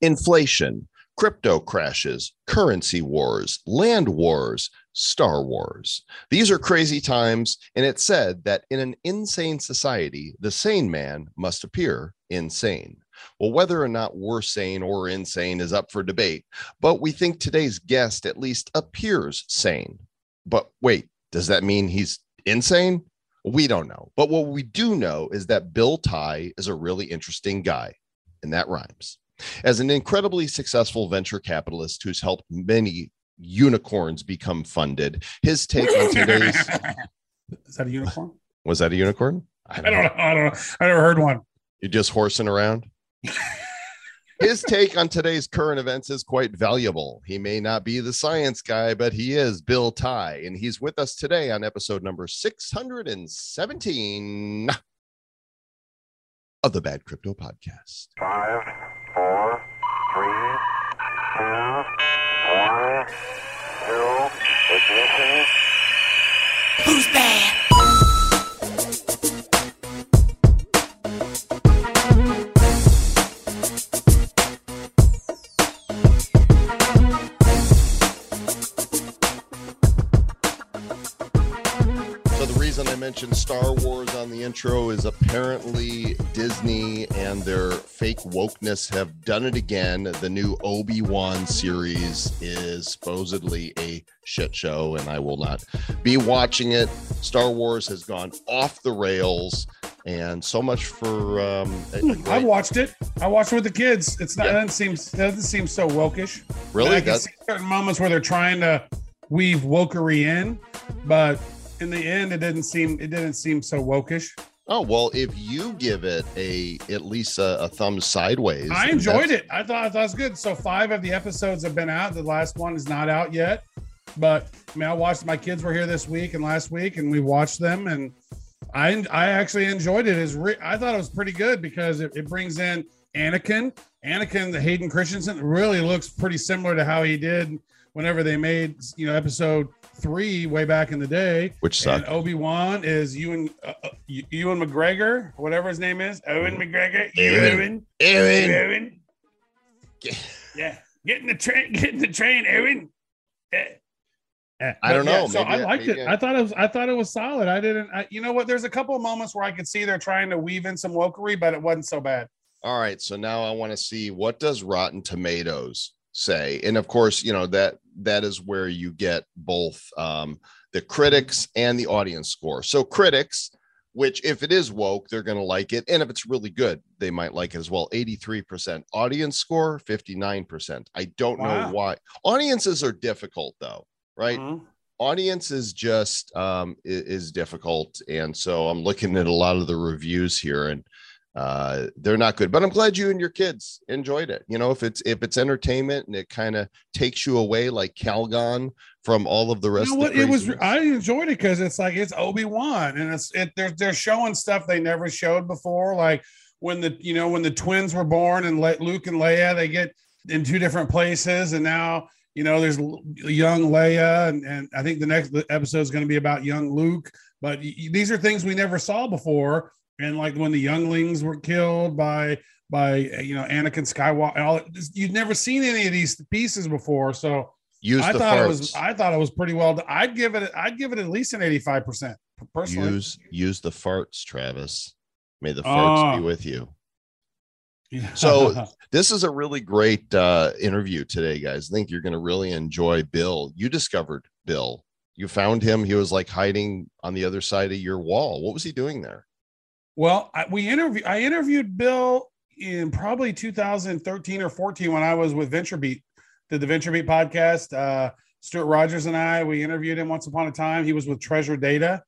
inflation, crypto crashes, currency wars, land wars, Star Wars. These are crazy times, and it's said that in an insane society, the sane man must appear insane. Well, whether or not we're sane or insane is up for debate, but we think today's guest at least appears sane. But wait, does that mean he's insane? We don't know. But what we do know is that Bill Tai is a really interesting guy, and that rhymes. As an incredibly successful venture capitalist who's helped many unicorns become funded, his take on today's Is that a unicorn? was that a unicorn? I don't know. I don't know. I never heard one. You're just horsing around. His take on today's current events is quite valuable. He may not be the science guy, but he is Bill Tai, and he's with us today on episode number 617 of the Bad Crypto Podcast. Five, four, three, two, one, zero, ignition. Who's bad? Mentioned Star Wars on the intro is apparently Disney and their fake wokeness have done it again. The new Obi-Wan series is supposedly a shit show and I will not be watching it. Star Wars has gone off the rails and so much for um a I great- watched it. I watched it with the kids. It's not. Yeah. It doesn't seem. It doesn't seem so wokish. really And I can that's see certain moments where they're trying to weave wokery in, but in the end, it didn't seem. It didn't seem so wokish. oh well if you give it a at least a, a thumb sideways I enjoyed it. I thought, I thought it was good. So five of the episodes have been out. The last one is not out yet. But I mean, I watched. My kids were here this week and last week, and we watched them, and I I actually enjoyed it. Is re- I thought it was pretty good because it, it brings in Anakin. Anakin, the Hayden Christensen, really looks pretty similar to how he did whenever they made you know episode three way back in the day. which And sucked Obi Wan is Ewan uh, uh, Ewan McGregor, whatever his name is, Owen McGregor. Ewan. Ewan. Aaron Yeah, get in the train. Get in the train, Owen. Yeah. Yeah. I don't But yeah, know, So maybe I liked maybe it. I- I thought it was. I thought it was solid. I didn't. I, you know what? There's a couple of moments where I could see they're trying to weave in some wokery, but it wasn't so bad. All right, so now I want to see what does Rotten Tomatoes say, and of course, you know that that is where you get both um, the critics and the audience score. So critics, which if it is woke, they're going to like it, and if it's really good, they might like it as well. Eighty-three percent audience score, fifty-nine percent. I don't Wow. know why. Audiences are difficult though, right? Mhm. audience is just um i- is difficult and so i'm looking at a lot of the reviews here and uh they're not good but i'm glad you and your kids enjoyed it you know if it's if it's entertainment and it kind of takes you away like calgon from all of the rest You know of what? It was. I enjoyed it because it's like it's Obi Wan, and it's it. They're they're showing stuff they never showed before, like when the you know when the twins were born and Le- Luke and Leia they get in two different places, and now you know there's young Leia, and and I think the next episode is going to be about young Luke. But these are things we never saw before, and like when the younglings were killed by by you know Anakin Skywalker, and all you've never seen any of these pieces before, so. use I the thought farts it was. I thought it was pretty well. done. I'd give it. I'd give it at least an eighty-five percent. Personally, use use the farts travis may the farts be Oh. with you Yeah. So- this is a really great uh interview today guys i think you're going to really enjoy bill you discovered bill you found him he was like hiding on the other side of your wall what was he doing there well, I, we interviewed. I interviewed Bill in probably 2013 or 14 when I was with VentureBeat. Did the VentureBeat podcast? Uh, Stewart Rogers and I. We interviewed him once upon a time. He was with Treasure Data.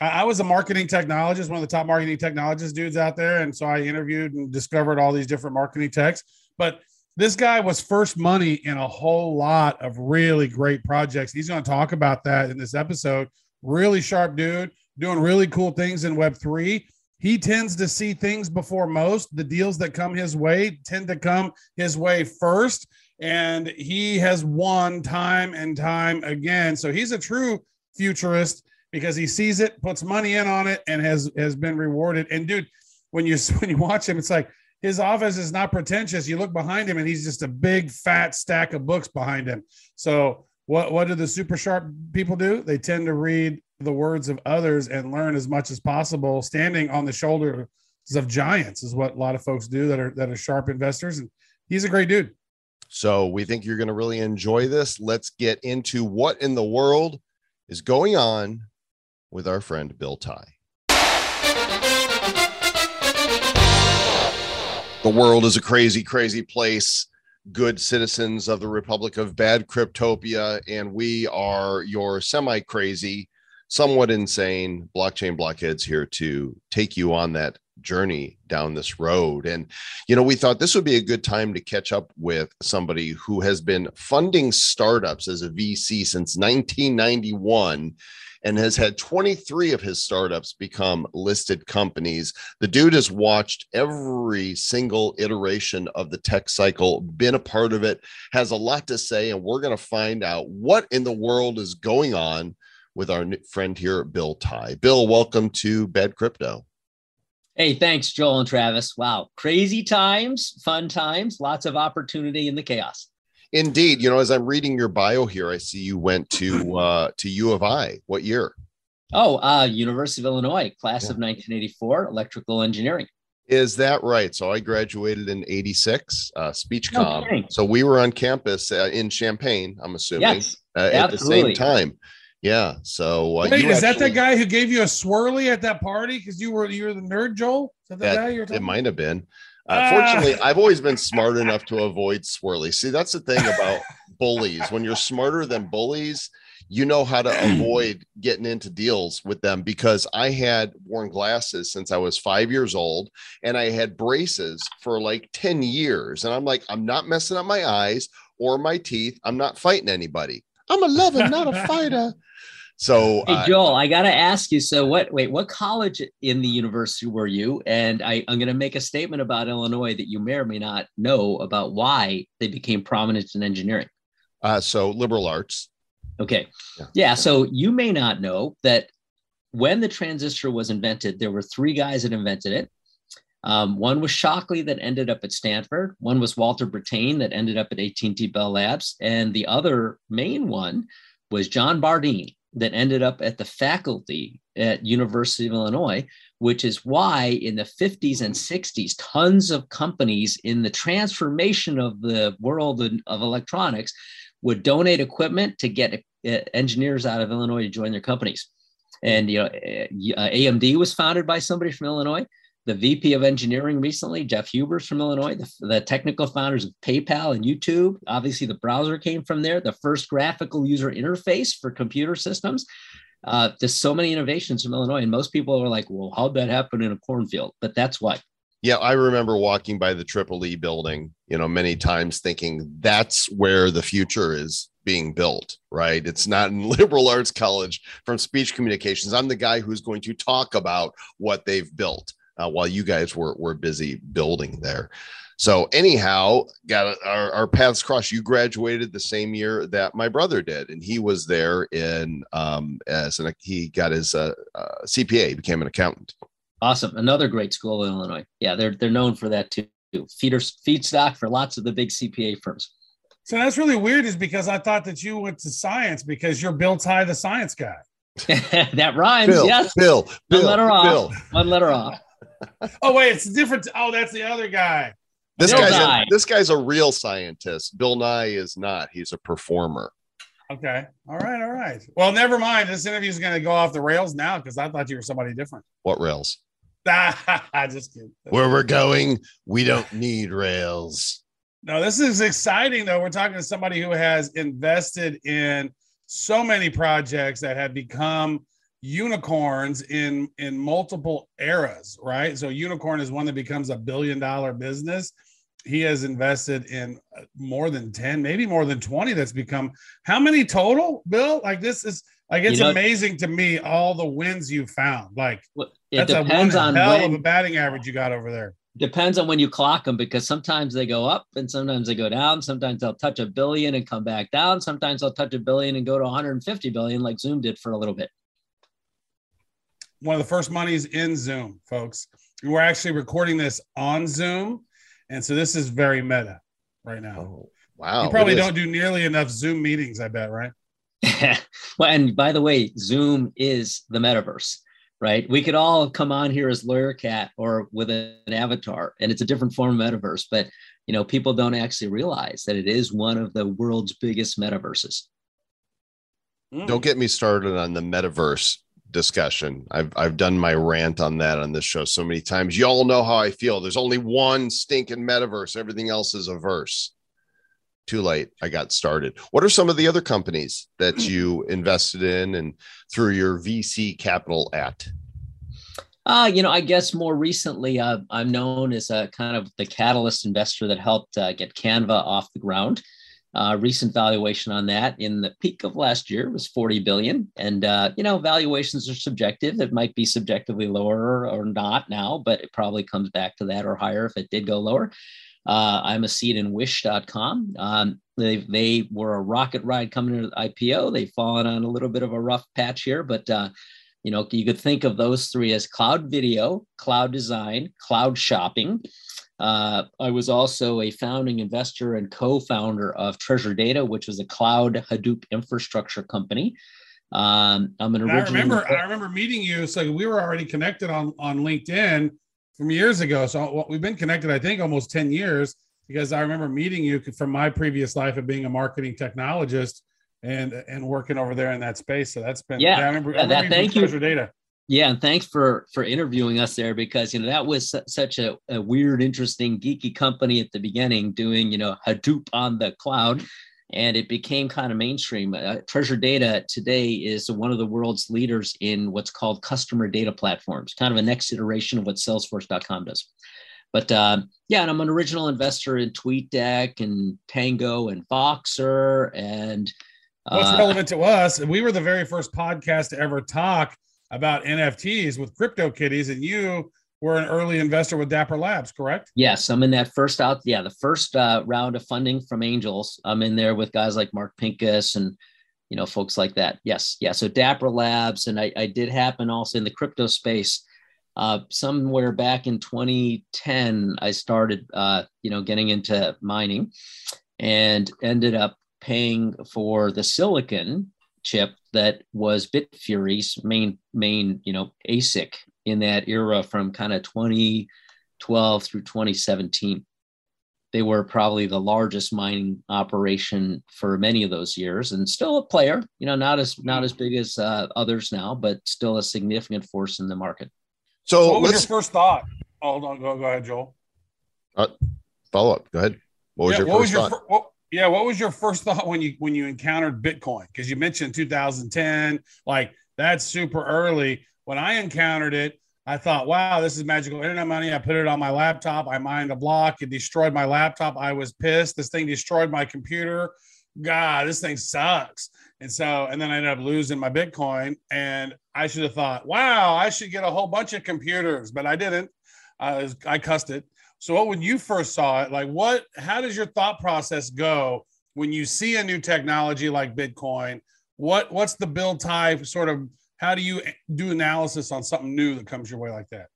I, I was a marketing technologist, one of the top marketing technologist dudes out there, and so I interviewed and discovered all these different marketing techs. But this guy was first money in a whole lot of really great projects. He's going to talk about that in this episode. Really sharp dude, doing really cool things in Web3. He tends to see things before most. The deals that come his way tend to come his way first. And he has won time and time again. So he's a true futurist because he sees it, puts money in on it, and has has been rewarded. And dude, when you when you watch him, it's like his office is not pretentious. You look behind him, and he's just a big fat stack of books behind him. So what what do the super sharp people do? They tend to read the words of others and learn as much as possible, standing on the shoulders of giants is what a lot of folks do that are that are sharp investors. And he's a great dude. So we think you're going to really enjoy this. Let's get into what in the world is going on with our friend Bill Tai. The world is a crazy, crazy place. Good citizens of the Republic of Bad Cryptopia, and we are your semi crazy, somewhat insane blockchain blockheads here to take you on that journey down this road. And, you know, we thought this would be a good time to catch up with somebody who has been funding startups as a VC since 1991 and has had 23 of his startups become listed companies. The dude has watched every single iteration of the tech cycle, been a part of it, has a lot to say, and we're going to find out what in the world is going on with our friend here, Bill Tai. Bill, welcome to Bad Crypto. Hey, thanks, Joel and Travis. Wow, crazy times, fun times, lots of opportunity in the chaos. Indeed, you know, as I'm reading your bio here, I see you went to uh, to U of I. What year? Oh, uh, University of Illinois, class yeah. of 1984, electrical engineering. Is that right? So I graduated in '86, uh, speech com. No so we were on campus uh, in Champaign. I'm assuming yes, uh, at the same time. Yeah. So uh, wait, is actually, that the guy who gave you a swirly at that party because you were you were the nerd, Joel? Is that the that, guy you're talking? It might have been. Uh, fortunately, I've always been smart enough to avoid swirly. See, that's the thing about bullies. When you're smarter than bullies, you know how to avoid getting into deals with them because I had worn glasses since I was five years old and I had braces for like 10 years. And I'm like, I'm not messing up my eyes or my teeth. I'm not fighting anybody. I'm a lover, not a fighter. So, hey, uh, Joel, I got to ask you. So, what? Wait, what college in the university were you? And I, I'm going to make a statement about Illinois that you may or may not know about why they became prominent in engineering. Uh, so, liberal arts. Okay. Yeah. yeah. So, you may not know that when the transistor was invented, there were three guys that invented it. Um, one was Shockley that ended up at Stanford. One was Walter Brattain that ended up at AT&T Bell Labs, and the other main one was John Bardeen that ended up at the faculty at University of Illinois, which is why in the 50s and 60s, tons of companies in the transformation of the world of electronics would donate equipment to get uh, engineers out of Illinois to join their companies. And you know, uh, AMD was founded by somebody from Illinois the VP of engineering recently, Jeff Huber's from Illinois, the, the, technical founders of PayPal and YouTube. Obviously, the browser came from there, the first graphical user interface for computer systems. Uh, there's so many innovations from Illinois, and most people are like, well, how'd that happen in a cornfield? But that's what. Yeah, I remember walking by the Triple E building, you know, many times thinking that's where the future is being built, right? It's not in liberal arts college from speech communications. I'm the guy who's going to talk about what they've built uh, while you guys were were busy building there. So anyhow, got our, our paths crossed. You graduated the same year that my brother did, and he was there in um, as an he got his uh, uh, CPA, became an accountant. Awesome, another great school in Illinois. Yeah, they're they're known for that too. Feeder feedstock for lots of the big CPA firms. So that's really weird, is because I thought that you went to science because you're Bill Tai, the science guy. that rhymes. Bill, yes. Bill, Bill, one letter Bill. off. One letter off oh wait, it's different. Oh, that's the other guy. This Bill guy's a, this guy's a real scientist. Bill Nye is not. He's a performer. Okay. All right. All right. Well, never mind. This interview is going to go off the rails now because I thought you were somebody different. What rails? I just kidding. Where we're going, we don't need rails. No, this is exciting though. We're talking to somebody who has invested in so many projects that have become unicorns in in multiple eras right? So unicorn is one that becomes a billion dollar business. He has invested in uh, more than 10 maybe more than 20 that's become how many total bill? Like this is like it's you know, amazing to me all the wins you found. Like it that's depends a on hell when, of a batting average you got over there. Depends on when you clock them because sometimes they go up and sometimes they go down. Sometimes they'll touch a billion and come back down. Sometimes they'll touch a billion and go to 150 billion like zoom did for a little bit one of the first monies in Zoom, folks. We're actually recording this on Zoom. And so this is very meta right now. Oh, wow. you probably don't do nearly enough Zoom meetings, I bet, right? well, and by the way, Zoom is the metaverse, right? We could all come on here as lawyer cat or with an avatar, and it's a different form of metaverse. But you know, people don't actually realize that it is one of the world's biggest metaverses. Don't get me started on the metaverse discussion. I've I've done my rant on that on this show so many times. Y'all know how I feel. There's only one stinking metaverse. Everything else is a verse. Too late. I got started. What are some of the other companies that you invested in and through your VC capital at? Uh, you know, I guess more recently, uh, I'm known as a kind of the catalyst investor that helped uh, get Canva off the ground. Uh, recent valuation on that in the peak of last year was 40 billion. And, uh, you know, valuations are subjective. It might be subjectively lower or not now, but it probably comes back to that or higher if it did go lower. Uh, I'm a seed in wish.com. Um, they, they were a rocket ride coming into the IPO. They've fallen on a little bit of a rough patch here, but, uh, you know, you could think of those three as cloud video, cloud design, cloud shopping. Uh, I was also a founding investor and co-founder of Treasure Data, which was a cloud Hadoop infrastructure company. Um, I'm an And I remember I remember meeting you. So we were already connected on on LinkedIn from years ago. So we've been connected, I think, almost 10 years because I remember meeting you from my previous life of being a marketing technologist and and working over there in that space. So that's been Yeah, I remember, I remember from thank you. Treasure Data. Yeah, and thanks for for interviewing us there because you know that was su- such a, a weird, interesting, geeky company at the beginning, doing you know Hadoop on the cloud, and it became kind of mainstream. Uh, Treasure Data today is one of the world's leaders in what's called customer data platforms, kind of a next iteration of what Salesforce.com does. But um, yeah, and I'm an original investor in TweetDeck and Tango and Voxer and. What's uh, relevant to us? We were the very first podcast to ever talk about NFTs with CryptoKitties, and you were an early investor with Dapper Labs, correct? Yes, I'm in that first out. Yeah, the first uh, round of funding from angels. I'm in there with guys like Mark Pincus and you know folks like that. Yes, yeah. So Dapper Labs, and I, I did happen also in the crypto space. Uh, somewhere back in 2010, I started uh, you know getting into mining, and ended up paying for the silicon chip that was Bitfury's main main you know ASIC in that era from kind of 2012 through 2017. They were probably the largest mining operation for many of those years, and still a player. You know, not as not as big as uh, others now, but still a significant force in the market. So, So what was your first thought? Hold on, go, go ahead, Joel. follow up. Go ahead. What was yeah, your what first was your thought? fir- what, yeah, what was your first thought when you when you encountered Bitcoin? Because you mentioned 2010, like that's super early. When I encountered it, I thought, wow, this is magical internet money. I put it on my laptop. I mined a block. It destroyed my laptop. I was pissed. This thing destroyed my computer. God, this thing sucks. And so, and then I ended up losing my Bitcoin. And I should have thought, wow, I should get a whole bunch of computers, but I didn't. I was, I cussed it. So, what when you first saw it, like what? How does your thought process go when you see a new technology like Bitcoin? What What's the build type? Sort of, how do you do analysis on something new that comes your way like that?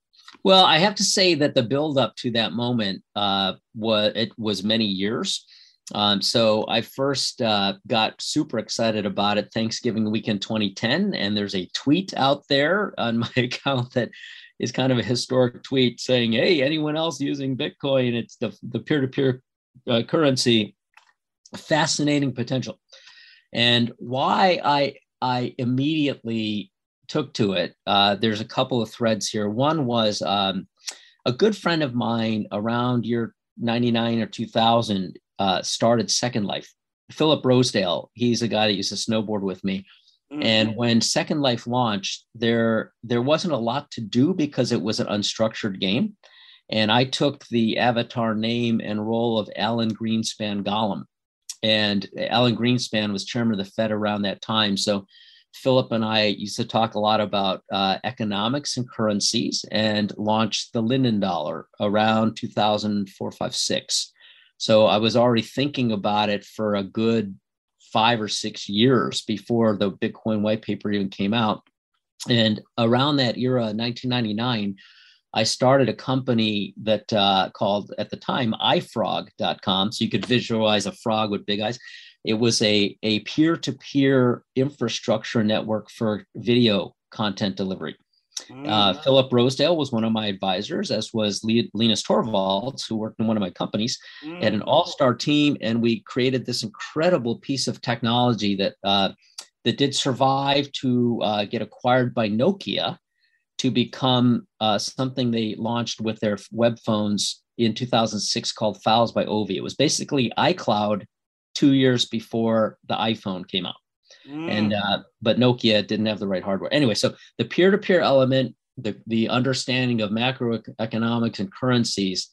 Well, I have to say that the build up to that moment uh, was it was many years. Um, so I first uh, got super excited about it Thanksgiving weekend 2010, and there's a tweet out there on my account that is kind of a historic tweet saying, "Hey, anyone else using Bitcoin? It's the the peer to peer currency, fascinating potential." And why I I immediately took to it. Uh, there's a couple of threads here. One was um, a good friend of mine around year 99 or 2000 uh, started Second Life. Philip Rosedale, he's a guy that used to snowboard with me. And when Second Life launched, there there wasn't a lot to do because it was an unstructured game. And I took the avatar name and role of Alan Greenspan Gollum. And Alan Greenspan was chairman of the Fed around that time. So Philip and I used to talk a lot about uh, economics and currencies and launched the Linden dollar around 2004, 5, 6. So I was already thinking about it for a good five or six years before the Bitcoin white paper even came out. And around that era, 1999, I started a company that uh, called at the time ifrog.com. So you could visualize a frog with big eyes. It was a, a peer to peer infrastructure network for video content delivery. Uh, Mm. Philip Rosedale was one of my advisors, as was Le- Linus Torvalds, who worked in one of my companies, had an all-star team, and we created this incredible piece of technology that uh, that did survive to uh, get acquired by Nokia to become uh, something they launched with their web phones in 2006 called Files by Ovi. It was basically iCloud two years before the iPhone came out Mm. and uh, but Nokia didn't have the right hardware. Anyway, so the peer-to-peer element, the the understanding of macroeconomics and currencies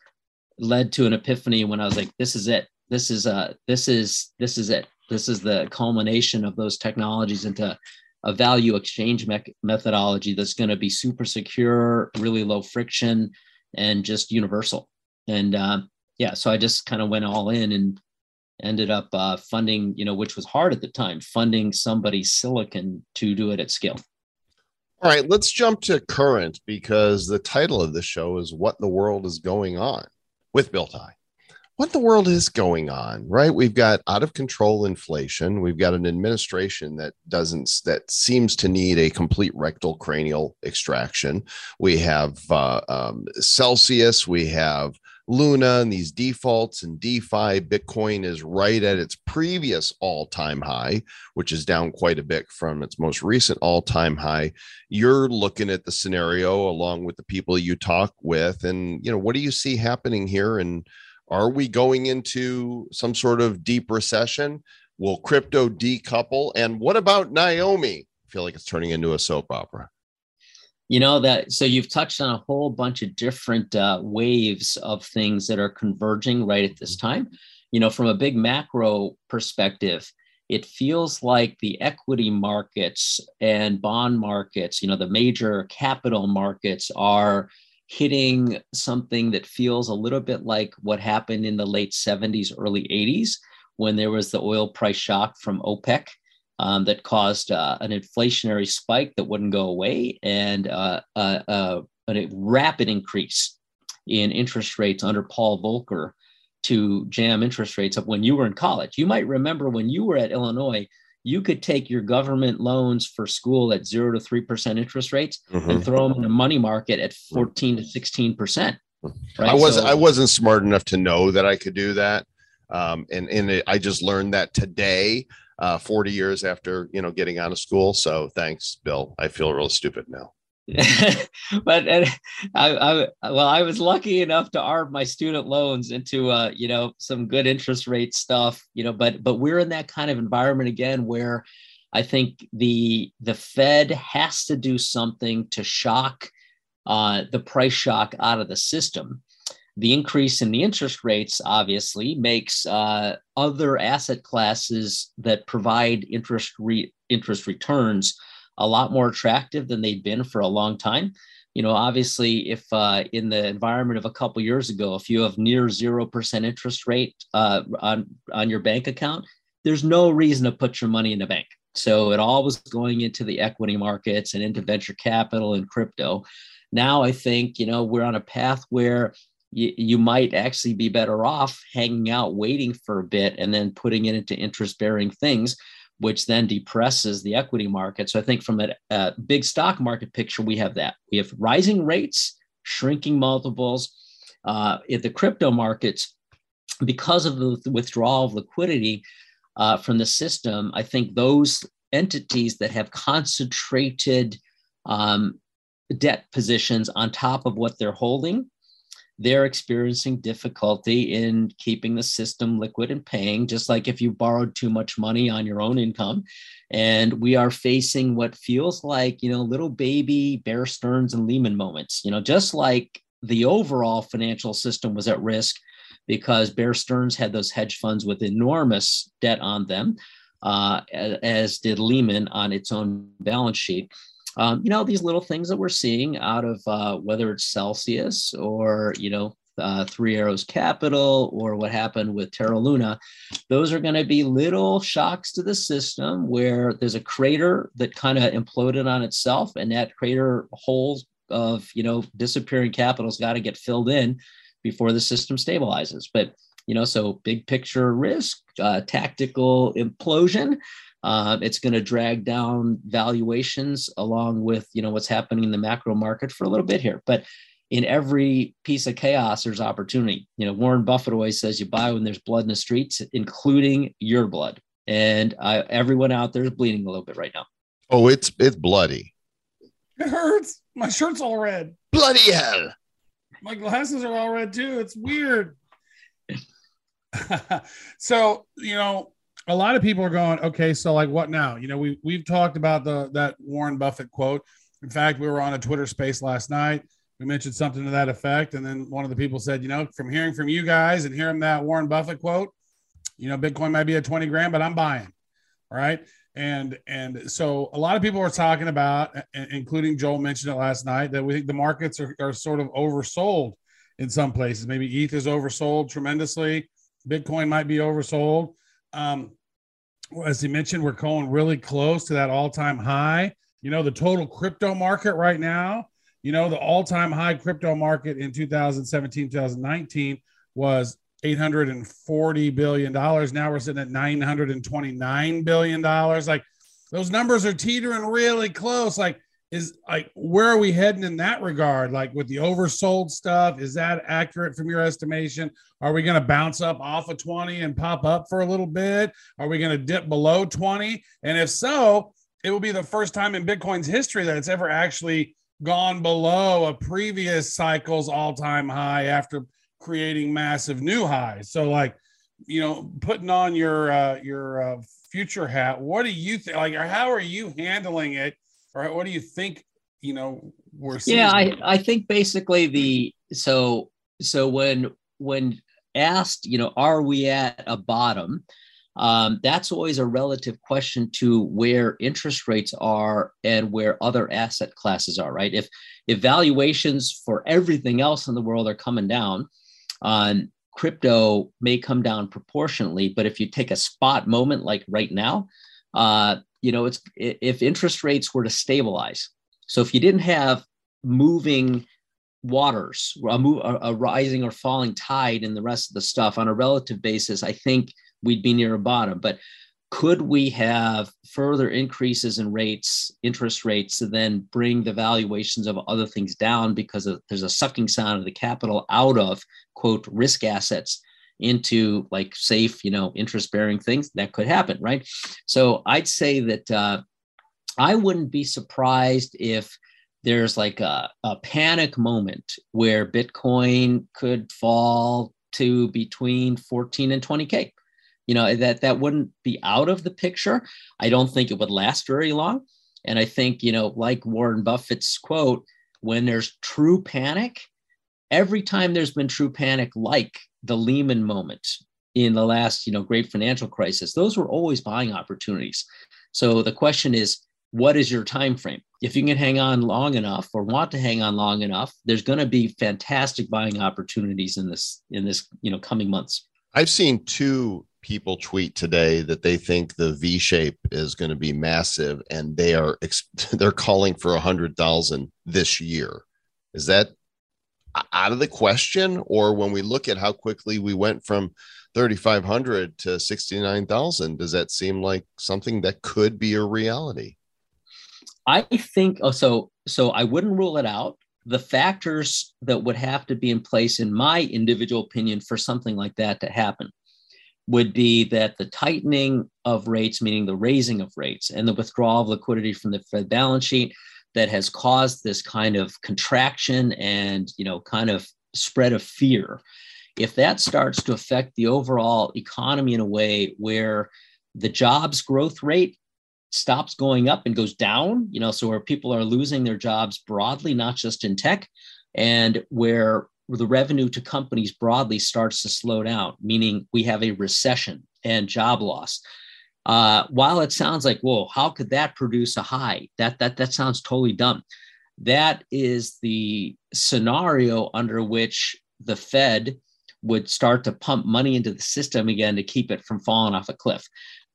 led to an epiphany when I was like, this is it. This is uh this is this is it. This is the culmination of those technologies into a value exchange mech methodology that's going to be super secure, really low friction, and just universal. And uh, yeah, so I just kind of went all in and ended up uh, funding, you know, which was hard at the time, funding somebody's silicon to do it at scale. All right, let's jump to current because the title of the show is What the World is Going On with Bill Tai. What the world is going on, right? We've got out of control inflation. We've got an administration that doesn't, that seems to need a complete rectal cranial extraction. We have uh, um, Celsius, we have Luna and these defaults and DeFi. Bitcoin is right at its previous all time high, which is down quite a bit from its most recent all time high. You're looking at the scenario along with the people you talk with, and you know, what do you see happening here? And are we going into some sort of deep recession? Will crypto decouple? And what about Naomi? I feel like it's turning into a soap opera. You know that so you've touched on a whole bunch of different uh, waves of things that are converging right at this time. You know, from a big macro perspective, it feels like the equity markets and bond markets, you know, the major capital markets are hitting something that feels a little bit like what happened in the late 70s, early 80s, when there was the oil price shock from OPEC um, that caused uh, an inflationary spike that wouldn't go away and uh, uh, uh, a rapid increase in interest rates under Paul Volcker to jam interest rates up when you were in college. You might remember when you were at Illinois, you could take your government loans for school at zero to 3% interest rates Mhm. and throw them in the money market at 14 to 16%. Right? I was So- I wasn't smart enough to know that I could do that, um, and and it, I just learned that today, uh, forty years after you know getting out of school. So thanks, Bill. I feel real stupid now. but uh, I, I well i was lucky enough to arm my student loans into uh you know some good interest rate stuff you know but but we're in that kind of environment again where i think the the fed has to do something to shock uh the price shock out of the system the increase in the interest rates obviously makes uh, other asset classes that provide interest re- interest returns a lot more attractive than they'd been for a long time. You know, obviously, if uh, in the environment of a couple years ago, if you have near zero percent interest rate uh, on on your bank account, there's no reason to put your money in the bank. So it all was going into the equity markets and into venture capital and crypto. Now I think you know we're on a path where you, you might actually be better off hanging out, waiting for a bit, and then putting it into interest bearing things which then depresses the equity market. So I think from a, a, big stock market picture, we have that. We have rising rates, shrinking multiples. Uh, in the crypto markets, because of the withdrawal of liquidity uh, from the system, I think those entities that have concentrated um, debt positions on top of what they're holding they're experiencing difficulty in keeping the system liquid and paying, just like if you borrowed too much money on your own income. And we are facing what feels like, you know, little baby Bear Stearns and Lehman moments, you know, just like the overall financial system was at risk because Bear Stearns had those hedge funds with enormous debt on them, uh, as did Lehman on its own balance sheet um, you know these little things that we're seeing out of uh, whether it's celsius or you know uh, three arrows capital or what happened with terra luna those are going to be little shocks to the system where there's a crater that kind of imploded on itself and that crater hole of you know disappearing capital's got to get filled in before the system stabilizes. But you know, so big picture risk, uh, tactical implosion. Uh, it's going to drag down valuations along with you know what's happening in the macro market for a little bit here. But in every piece of chaos, there's opportunity. You know, Warren Buffett always says you buy when there's blood in the streets, including your blood. And uh, everyone out there is bleeding a little bit right now. Oh, it's it's bloody. It hurts. My shirt's all red. Bloody hell. My glasses are all red too. It's weird. so, you know, a lot of people are going, okay, so like what now? You know, we we've talked about the that Warren Buffett quote. In fact, we were on a Twitter space last night. We mentioned something to that effect. And then one of the people said, you know, from hearing from you guys and hearing that Warren Buffett quote, you know, Bitcoin might be at 20 grand, but I'm buying. All right. And and so a lot of people are talking about, including Joel mentioned it last night, that we think the markets are, are sort of oversold in some places. Maybe ETH is oversold tremendously. Bitcoin might be oversold. Um, as he mentioned, we're going really close to that all-time high. You know, the total crypto market right now, you know, the all-time high crypto market in 2017, 2019 was 840 billion dollars. Now we're sitting at 929 billion dollars. Like those numbers are teetering really close. Like is like where are we heading in that regard? Like with the oversold stuff is that accurate from your estimation? Are we going to bounce up off of 20 and pop up for a little bit? Are we going to dip below 20 and if so it will be the first time in bitcoin's history that it's ever actually gone below a previous cycle's all-time high after creating massive new highs. So like you know putting on your uh your uh, future hat what do you think like how are you handling it or what do you think you know we're seeing? yeah i i think basically the so so when when asked you know are we at a bottom um, that's always a relative question to where interest rates are and where other asset classes are right if if valuations for everything else in the world are coming down um, crypto may come down proportionately but if you take a spot moment like right now uh, you know, it's if interest rates were to stabilize. So if you didn't have moving waters, a, move, a, rising or falling tide and the rest of the stuff on a relative basis, I think we'd be near a bottom. But could we have further increases in rates, interest rates, to then bring the valuations of other things down because of, there's a sucking sound of the capital out of quote risk assets into like safe, you know, interest bearing things, that could happen, right? So I'd say that uh, I wouldn't be surprised if there's like a, a panic moment where Bitcoin could fall to between 14 and 20K. You know, that that wouldn't be out of the picture. I don't think it would last very long. And I think, you know, like Warren Buffett's quote, when there's true panic, every time there's been true panic, like the Lehman moment in the last, you know, great financial crisis, those were always buying opportunities. So the question is, what is your time frame? If you can hang on long enough or want to hang on long enough, there's going to be fantastic buying opportunities in this in this, you know, coming months. I've seen two people tweet today that they think the V shape is going to be massive and they are they're calling for a hundred thousand this year. Is that out of the question or when we look at how quickly we went from 3500 to 69000 does that seem like something that could be a reality? I think oh, so so i wouldn't rule it out. The factors that would have to be in place in my individual opinion for something like that to happen would be that the tightening of rates meaning the raising of rates and the withdrawal of liquidity from the fed balance sheet that has caused this kind of contraction and you know kind of spread of fear. If that starts to affect the overall economy in a way where the jobs growth rate stops going up and goes down you know so where people are losing their jobs broadly not just in tech and where the revenue to companies broadly starts to slow down meaning we have a recession and job loss uh, while it sounds like, whoa, how could that produce a high? That that that sounds totally dumb. That is the scenario under which the Fed would start to pump money into the system again to keep it from falling off a cliff.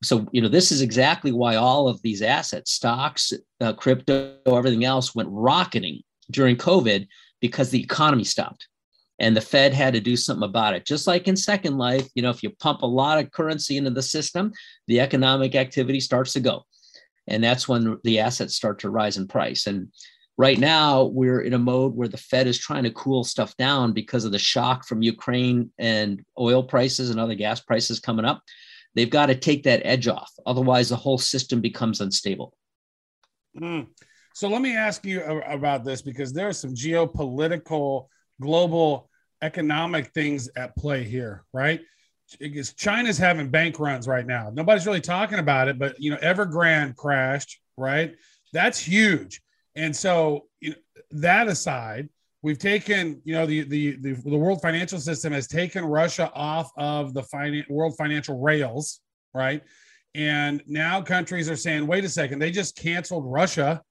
So, you know, this is exactly why all of these assets, stocks, uh, crypto, everything else went rocketing during COVID because the economy stopped and the Fed had to do something about it. Just like in Second Life, you know, if you pump a lot of currency into the system, the economic activity starts to go. And that's when the assets start to rise in price. And right now, we're in a mode where the Fed is trying to cool stuff down because of the shock from Ukraine and oil prices and other gas prices coming up. They've got to take that edge off. Otherwise, the whole system becomes unstable. Mm. So let me ask you about this because there are some geopolitical, global economic things at play here, right? Because China's having bank runs right now. Nobody's really talking about it, but you know, Evergrande crashed, right? That's huge. And so, you know, that aside, we've taken, you know, the, the the the world financial system has taken Russia off of the finan- world financial rails, right? And now countries are saying, wait a second, they just canceled Russia.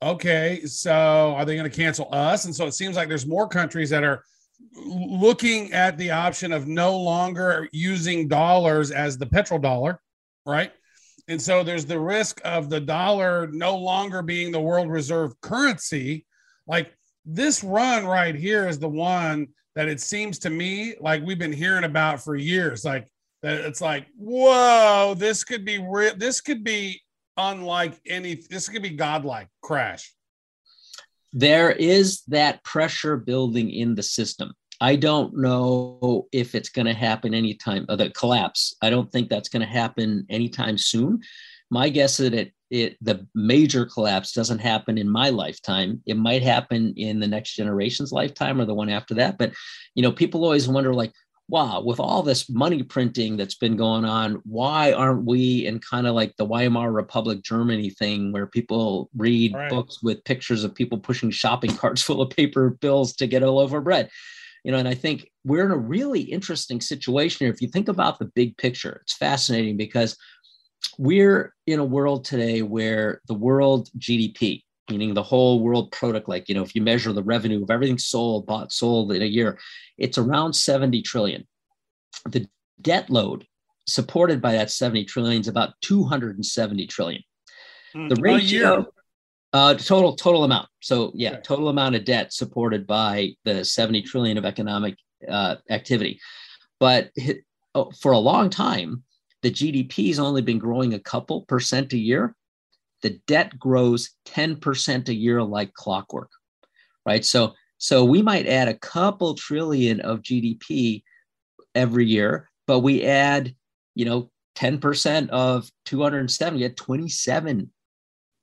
Okay, so are they going to cancel us? And so it seems like there's more countries that are looking at the option of no longer using dollars as the petrodollar, right? And so there's the risk of the dollar no longer being the world reserve currency. Like this run right here is the one that it seems to me like we've been hearing about for years. Like that it's like, whoa, this could be. This could be unlike any, this could be godlike crash there is that pressure building in the system. I don't know if it's going to happen anytime, uh, the collapse. I don't think that's going to happen anytime soon. My guess is that it, it, the major collapse doesn't happen in my lifetime. It might happen in the next generation's lifetime or the one after that. But, you know, people always wonder, like, wow, with all this money printing that's been going on, why aren't we in kind of like the Weimar Republic Germany thing where people read right. books with pictures of people pushing shopping carts full of paper bills to get a loaf of bread? You know, and I think we're in a really interesting situation here. If you think about the big picture, it's fascinating because we're in a world today where the world GDP, meaning the whole world product, like, you know, if you measure the revenue of everything sold, bought, sold in a year, it's around 70 trillion. The debt load supported by that 70 trillion is about 270 trillion. Mm, the ratio, uh, total total amount. So yeah, okay. total amount of debt supported by the 70 trillion of economic uh, activity. But oh, for a long time, the GDP has only been growing a couple percent a year. The debt grows 10% a year like clockwork, right? So so we might add a couple trillion of GDP every year, but we add, you know, 10% of 270 at 27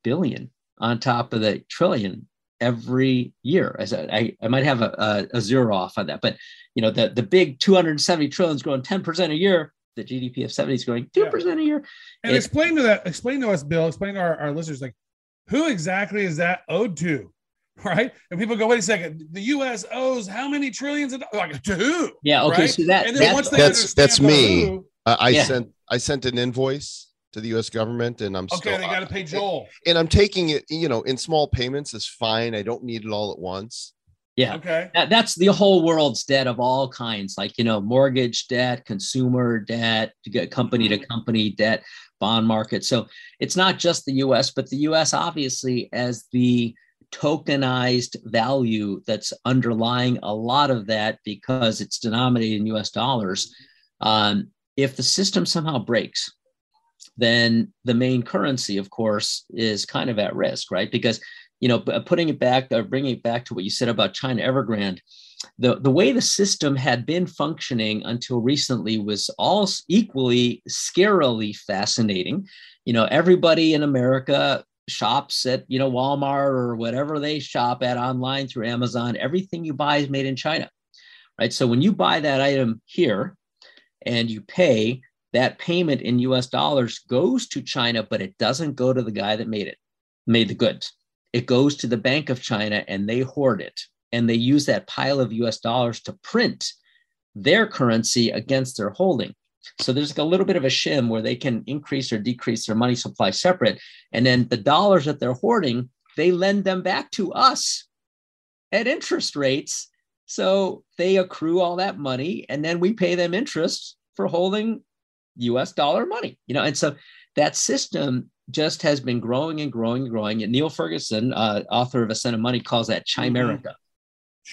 billion on top of the trillion every year. As I, I might have a, a, a, zero off on that, but you know, the, the big 270 trillion is growing 10% a year. The GDP of 70 is growing 2% yeah. a year. And explain to that, explain to us, Bill, explain to our, our listeners, like who exactly is that owed to? right? And people go, wait a second, the U.S. owes how many trillions of dollars? Like to who? Yeah, okay. Right? So that and then that's, once they that's that's me. Who, uh, I yeah. sent I sent an invoice to the U.S. government, and I'm okay. Still, they got to pay Joel, and I'm taking it, you know, in small payments is fine. I don't need it all at once. Yeah. Okay. That, that's the whole world's debt of all kinds, like you know, mortgage debt, consumer debt, company to company debt, bond market. So it's not just the U.S., but the U.S. obviously as the tokenized value that's underlying a lot of that because it's denominated in US dollars. Um, if the system somehow breaks, then the main currency, of course, is kind of at risk, right? Because, you know, putting it back or bringing it back to what you said about China Evergrande, the, the way the system had been functioning until recently was all equally scarily fascinating. You know, everybody in America shops at you know Walmart or whatever they shop at online through Amazon, everything you buy is made in China. Right? So when you buy that item here and you pay, that payment in US dollars goes to China, but it doesn't go to the guy that made it, made the goods. It goes to the Bank of China and they hoard it. And they use that pile of US dollars to print their currency against their holding. So there's a little bit of a shim where they can increase or decrease their money supply separate. And then the dollars that they're hoarding, they lend them back to us at interest rates. So they accrue all that money and then we pay them interest for holding US dollar money. You know, and so that system just has been growing and growing and growing. And Niall Ferguson, uh, author of Ascent of Money, calls that chimerica.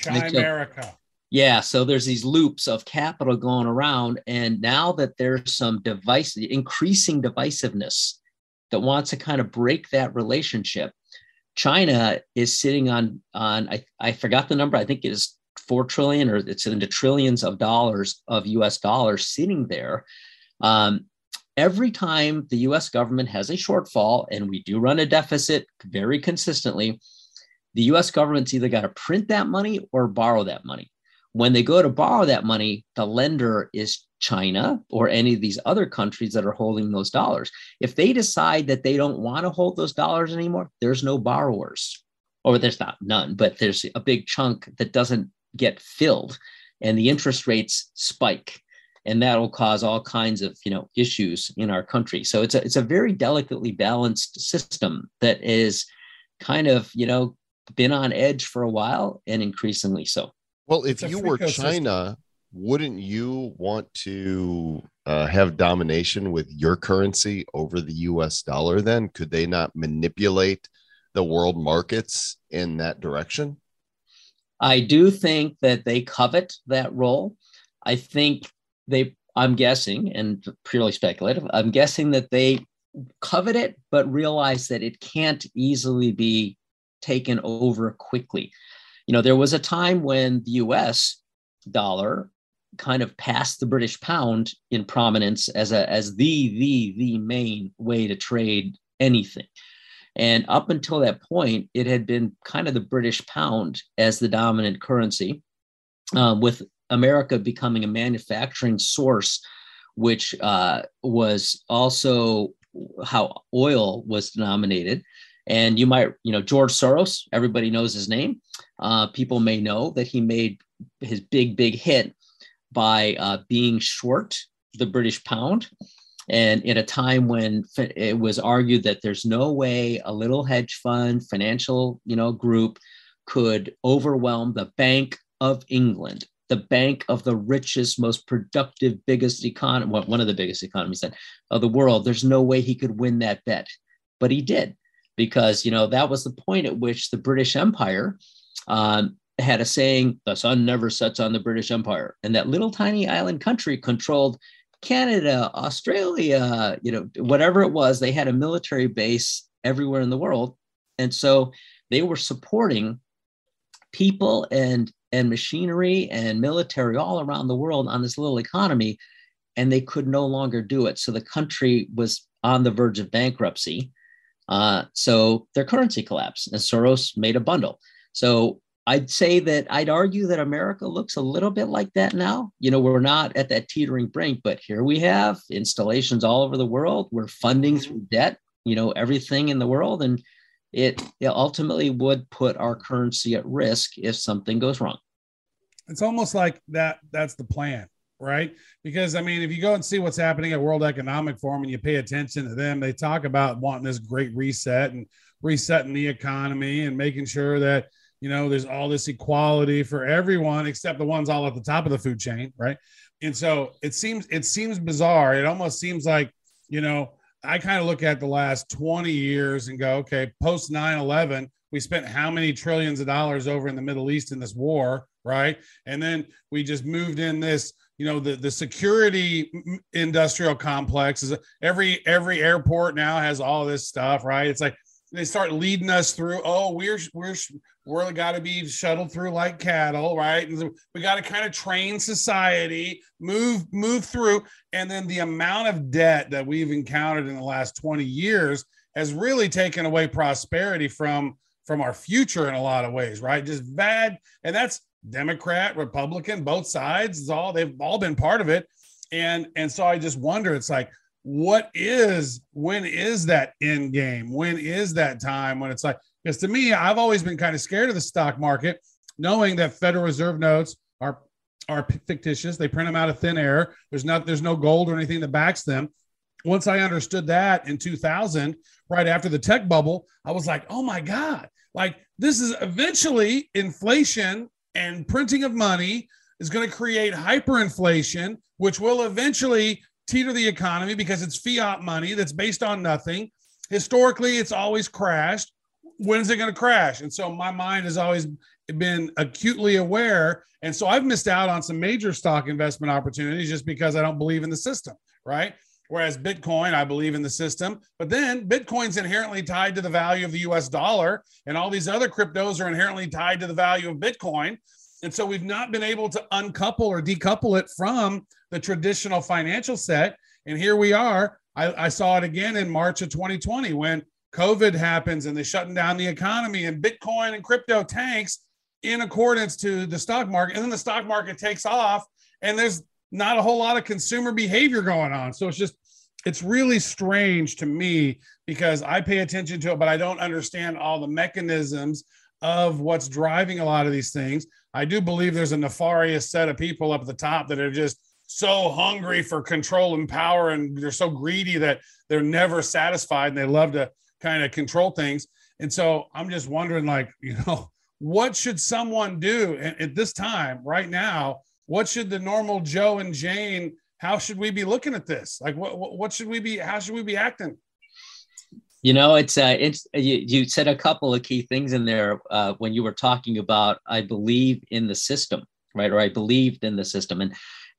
Mm-hmm. Chimerica. Yeah, so there's these loops of capital going around, and now that there's some device increasing divisiveness that wants to kind of break that relationship, China is sitting on on I, I forgot the number. I think it is four trillion or it's into trillions of dollars of U.S. dollars sitting there. Um, every time the US government has a shortfall, and we do run a deficit very consistently, the US government's either got to print that money or borrow that money. When they go to borrow that money, the lender is China or any of these other countries that are holding those dollars. If they decide that they don't want to hold those dollars anymore, there's no borrowers, or there's not none, but there's a big chunk that doesn't get filled and the interest rates spike and that'll cause all kinds of you know issues in our country. So it's a it's a very delicately balanced system that is kind of you know been on edge for a while and increasingly so. Well if you were china wouldn't you want to uh, have domination with your currency over the us dollar then? Could they not manipulate the world markets in that direction? I do think that they covet that role. I think they i'm guessing and purely speculative i'm guessing that they covet it but realize that it can't easily be taken over quickly. You know there was a time when the us dollar kind of passed the british pound in prominence as a as the the the main way to trade anything. And up until that point it had been kind of the british pound as the dominant currency um, with America becoming a manufacturing source, which uh, was also how oil was denominated. And you might, you know, George Soros, everybody knows his name. Uh, people may know that he made his big, big hit by uh, being short the British pound. And at a time when it was argued that there's no way a little hedge fund, financial, you know, group could overwhelm the Bank of England the bank of the richest, most productive, biggest economy, well, one of the biggest economies then, of the world. There's no way he could win that bet, but he did because you know that was the point at which the British Empire um, had a saying: "The sun never sets on the British Empire," and that little tiny island country controlled Canada, Australia, you know, whatever it was. They had a military base everywhere in the world, and so they were supporting people and and machinery and military all around the world on this little economy, and they could no longer do it. So the country was on the verge of bankruptcy. Uh, so their currency collapsed, and Soros made a bundle. So I'd say that I'd argue that America looks a little bit like that now. You know, we're not at that teetering brink, but here we have installations all over the world. We're funding through debt, you know, everything in the world. And it, it ultimately would put our currency at risk if something goes wrong. It's almost like that that's the plan, right? Because I mean, if you go and see what's happening at World Economic Forum and you pay attention to them, they talk about wanting this great reset and resetting the economy and making sure that you know there's all this equality for everyone except the ones all at the top of the food chain, right? And so it seems it seems bizarre. It almost seems like, you know, I kind of look at the last 20 years and go, okay, post 9 11, we spent how many trillions of dollars over in the Middle East in this war, right? And then we just moved in this, you know, the, the security industrial complex is every every airport now has all this stuff, right? It's like they start leading us through. Oh, we're we're we're got to be shuttled through like cattle, right? And we got to kind of train society, move move through, and then the amount of debt that we've encountered in the last twenty years has really taken away prosperity from from our future in a lot of ways, right? Just bad, and that's Democrat, Republican, both sides. It's all they've all been part of it, and and so I just wonder. It's like what is when is that end game? When is that time when it's like because to me i've always been kind of scared of the stock market knowing that federal reserve notes are are fictitious. They print them out of thin air. There's not there's no gold or anything that backs them. Once i understood that in 2000 right after the tech bubble i was like oh my god. Like this is eventually inflation and printing of money is going to create hyperinflation which will eventually teeter the economy because it's fiat money that's based on nothing. historically it's always crashed. When is it going to crash? And so my mind has always been acutely aware. And so I've missed out on some major stock investment opportunities just because I don't believe in the system, right? Whereas Bitcoin, I believe in the system, but then Bitcoin's inherently tied to the value of the US dollar, and all these other cryptos are inherently tied to the value of Bitcoin. And so we've not been able to uncouple or decouple it from the traditional financial set. And here we are. I, I saw it again in March of 2020 when COVID happens and they're shutting down the economy and Bitcoin and crypto tanks in accordance to the stock market. And then the stock market takes off and there's not a whole lot of consumer behavior going on. So it's just, it's really strange to me because I pay attention to it, but I don't understand all the mechanisms of what's driving a lot of these things. I do believe there's a nefarious set of people up at the top that are just so hungry for control and power and they're so greedy that they're never satisfied and they love to kind of control things. And so I'm just wondering, like, you know, what should someone do at, this time, right now? What should the normal Joe and Jane? How should we be looking at this? Like, what what should we be? How should we be acting? You know, it's uh, it's you, you said a couple of key things in there uh, when you were talking about I believe in the system, right? Or I believed in the system, and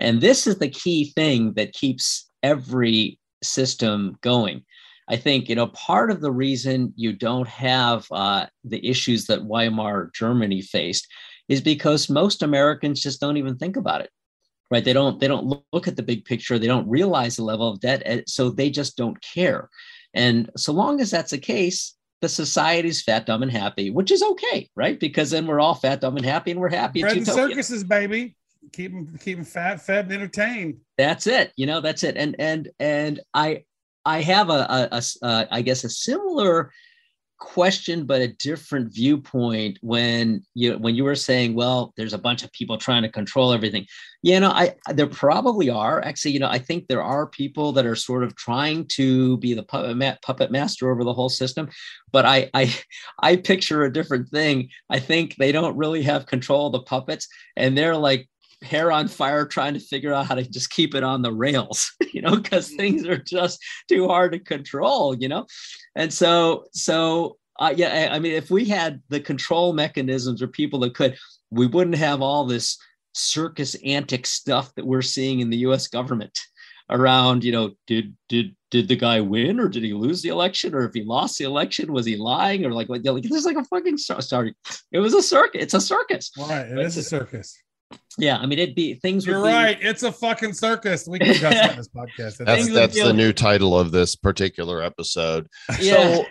and this is the key thing that keeps every system going. I think you know part of the reason you don't have uh, the issues that Weimar Germany faced is because most Americans just don't even think about it, right? They don't they don't look at the big picture. They don't realize the level of debt, so they just don't care. And so long as that's the case, the society's fat, dumb, and happy, which is okay, right? Because then we're all fat, dumb, and happy, and we're happy. Bread and circuses, baby. Keep them, keep them fat, fed, and entertained. That's it. You know, that's it. And and and I I have a, a, a uh, I guess a similar question, but a different viewpoint when you when you were saying, well, there's a bunch of people trying to control everything. You know, I there probably are actually. You know, I think there are people that are sort of trying to be the puppet, puppet master over the whole system, but I I I picture a different thing. I think they don't really have control of the puppets, and they're like hair on fire trying to figure out how to just keep it on the rails you know because mm-hmm. things are just too hard to control you know? And so so uh, yeah I, I mean if we had the control mechanisms or people that could we wouldn't have all this circus antic stuff that we're seeing in the us government around you know did did did the guy win or did he lose the election or if he lost the election was he lying or like, like this is like a fucking sorry it was a circus it's a circus. Right it is a circus yeah, I mean, it'd be things. You're be, right. It's a fucking circus. We can discuss on this podcast. That's, that's the new title of this particular episode. Yeah. So,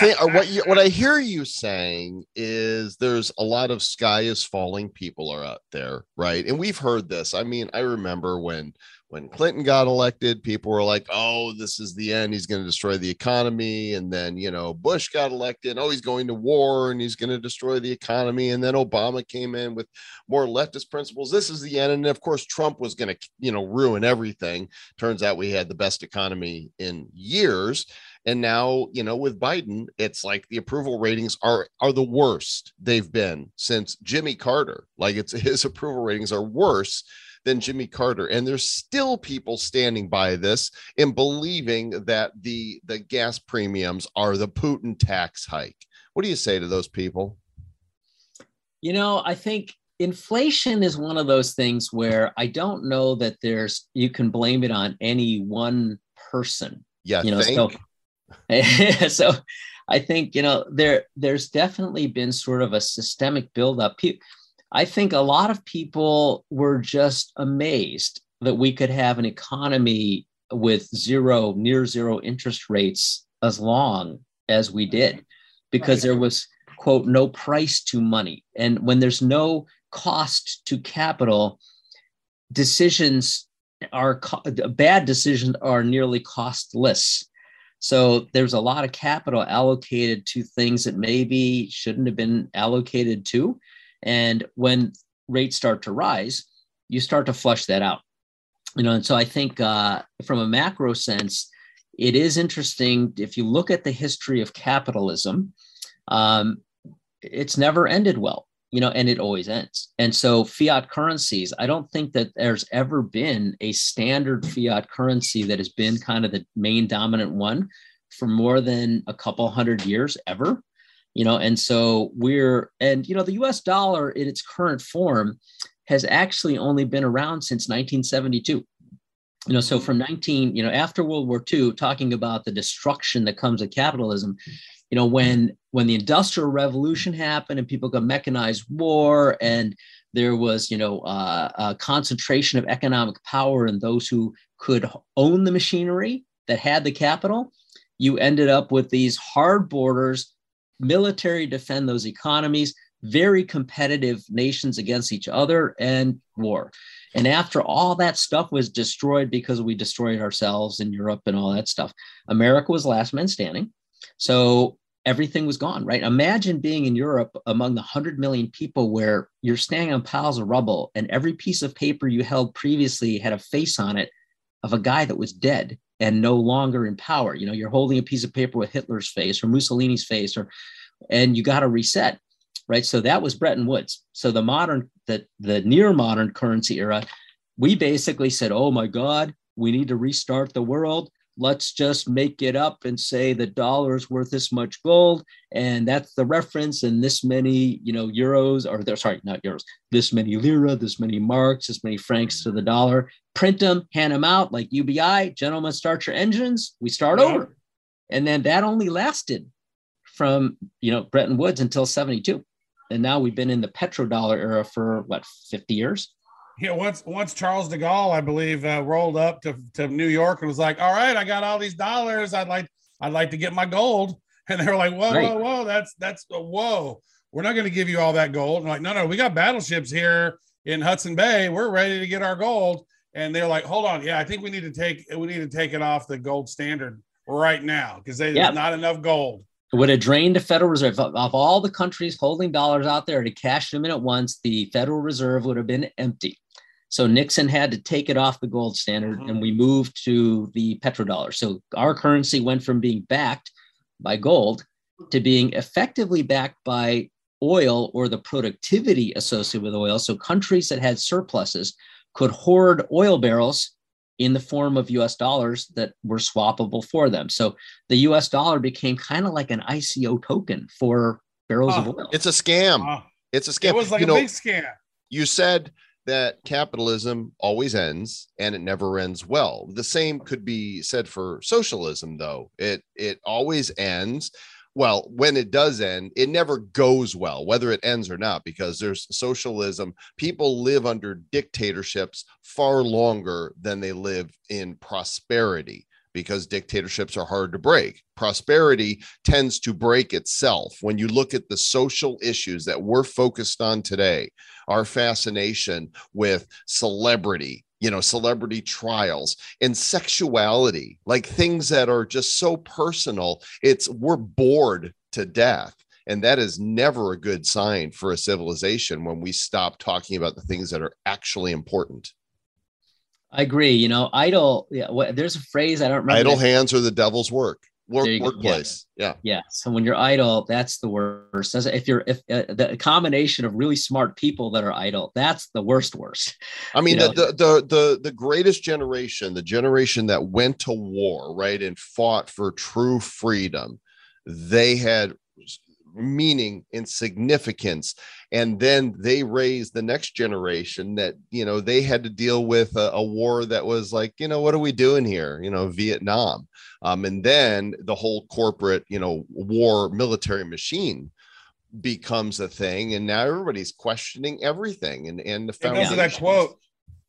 th- uh, what you, what I hear you saying is there's a lot of sky is falling people are out there, right? And we've heard this. I mean, I remember when when Clinton got elected, people were like, oh, this is the end. He's going to destroy the economy. And then, you know, Bush got elected. Oh, he's going to war and he's going to destroy the economy. And then Obama came in with more leftist principles. This is the end. And of course, Trump was going to, you know, ruin everything. Turns out we had the best economy in years. And now, you know, with Biden, it's like the approval ratings are are the worst they've been since Jimmy Carter. Like it's his approval ratings are worse than Jimmy Carter. And there's still people standing by this and believing that the the gas premiums are the Putin tax hike. What do you say to those people? You know, I think inflation is one of those things where I don't know that there's you can blame it on any one person. Yeah, you know, so, so I think you know there there's definitely been sort of a systemic buildup. I think a lot of people were just amazed that we could have an economy with zero, near zero interest rates as long as we did, because right. there was, quote, no price to money. And when there's no cost to capital, decisions are bad decisions are nearly costless. So there's a lot of capital allocated to things that maybe shouldn't have been allocated to. And when rates start to rise, you start to flush that out. You know, and so I think uh, from a macro sense, it is interesting if you look at the history of capitalism, um, it's never ended well, you know, and it always ends. And so fiat currencies, I don't think that there's ever been a standard fiat currency that has been kind of the main dominant one for more than a couple hundred years ever you know and so we're and you know the us dollar in its current form has actually only been around since 1972 you know so from 19 you know after world war ii talking about the destruction that comes with capitalism you know when when the industrial revolution happened and people got mechanized war and there was you know uh, a concentration of economic power in those who could own the machinery that had the capital you ended up with these hard borders military defend those economies very competitive nations against each other and war. And after all that stuff was destroyed because we destroyed ourselves in europe and all that stuff america was last man standing. So everything was gone, right? Imagine being in Europe among the 100 million people where you're standing on piles of rubble and every piece of paper you held previously had a face on it of a guy that was dead and no longer in power. You know, you're holding a piece of paper with Hitler's face or Mussolini's face or and you got to reset, right? So that was Bretton Woods. So the modern the the near modern currency era, we basically said, "Oh my god, we need to restart the world let's just make it up and say the dollar is worth this much gold and that's the reference and this many you know euros or sorry not euros this many lira this many marks this many francs to the dollar print them hand them out like ubi gentlemen start your engines we start yeah. over and then that only lasted from you know bretton woods until 72 and now we've been in the petrodollar era for what 50 years yeah, once once Charles de Gaulle, I believe, uh, rolled up to, to New York and was like, "All right, I got all these dollars. I'd like I'd like to get my gold." And they were like, "Whoa, right. whoa, whoa! That's that's uh, whoa! We're not going to give you all that gold." And like, no, no, we got battleships here in Hudson Bay. We're ready to get our gold. And they're like, "Hold on, yeah, I think we need to take we need to take it off the gold standard right now because there's yep. not enough gold." It would have drained the Federal Reserve of, of all the countries holding dollars out there to cash them in at once. The Federal Reserve would have been empty. So Nixon had to take it off the gold standard mm-hmm. and we moved to the petrodollar. So our currency went from being backed by gold to being effectively backed by oil or the productivity associated with oil. So countries that had surpluses could hoard oil barrels in the form of US dollars that were swappable for them. So the US dollar became kind of like an ICO token for barrels of oil. It's a scam. It's a scam. It was like you a know, big scam. You said that capitalism always ends and it never ends well. The same could be said for socialism though. It it always ends well, when it does end, it never goes well, whether it ends or not, because there's socialism. People live under dictatorships far longer than they live in prosperity because dictatorships are hard to break. Prosperity tends to break itself. When you look at the social issues that we're focused on today, our fascination with celebrity, you know, celebrity trials and sexuality, like things that are just so personal, it's we're bored to death. And that is never a good sign for a civilization when we stop talking about the things that are actually important. I agree. You know, idle. Yeah, what, there's a phrase I don't remember. Idle hands are the devil's work. Work, workplace. Yeah. yeah. Yeah. So when you're idle, that's the worst. If you're if uh, the combination of really smart people that are idle, that's the worst. Worst. I mean, the, the, the the the greatest generation, the generation that went to war, right, and fought for true freedom, they had meaning and significance. And then they raised the next generation that you know they had to deal with a, a, war that was like you know what are we doing here? You know vietnam. Um, and then the whole corporate you know war military machine becomes a thing and now everybody's questioning everything and and the foundation that quote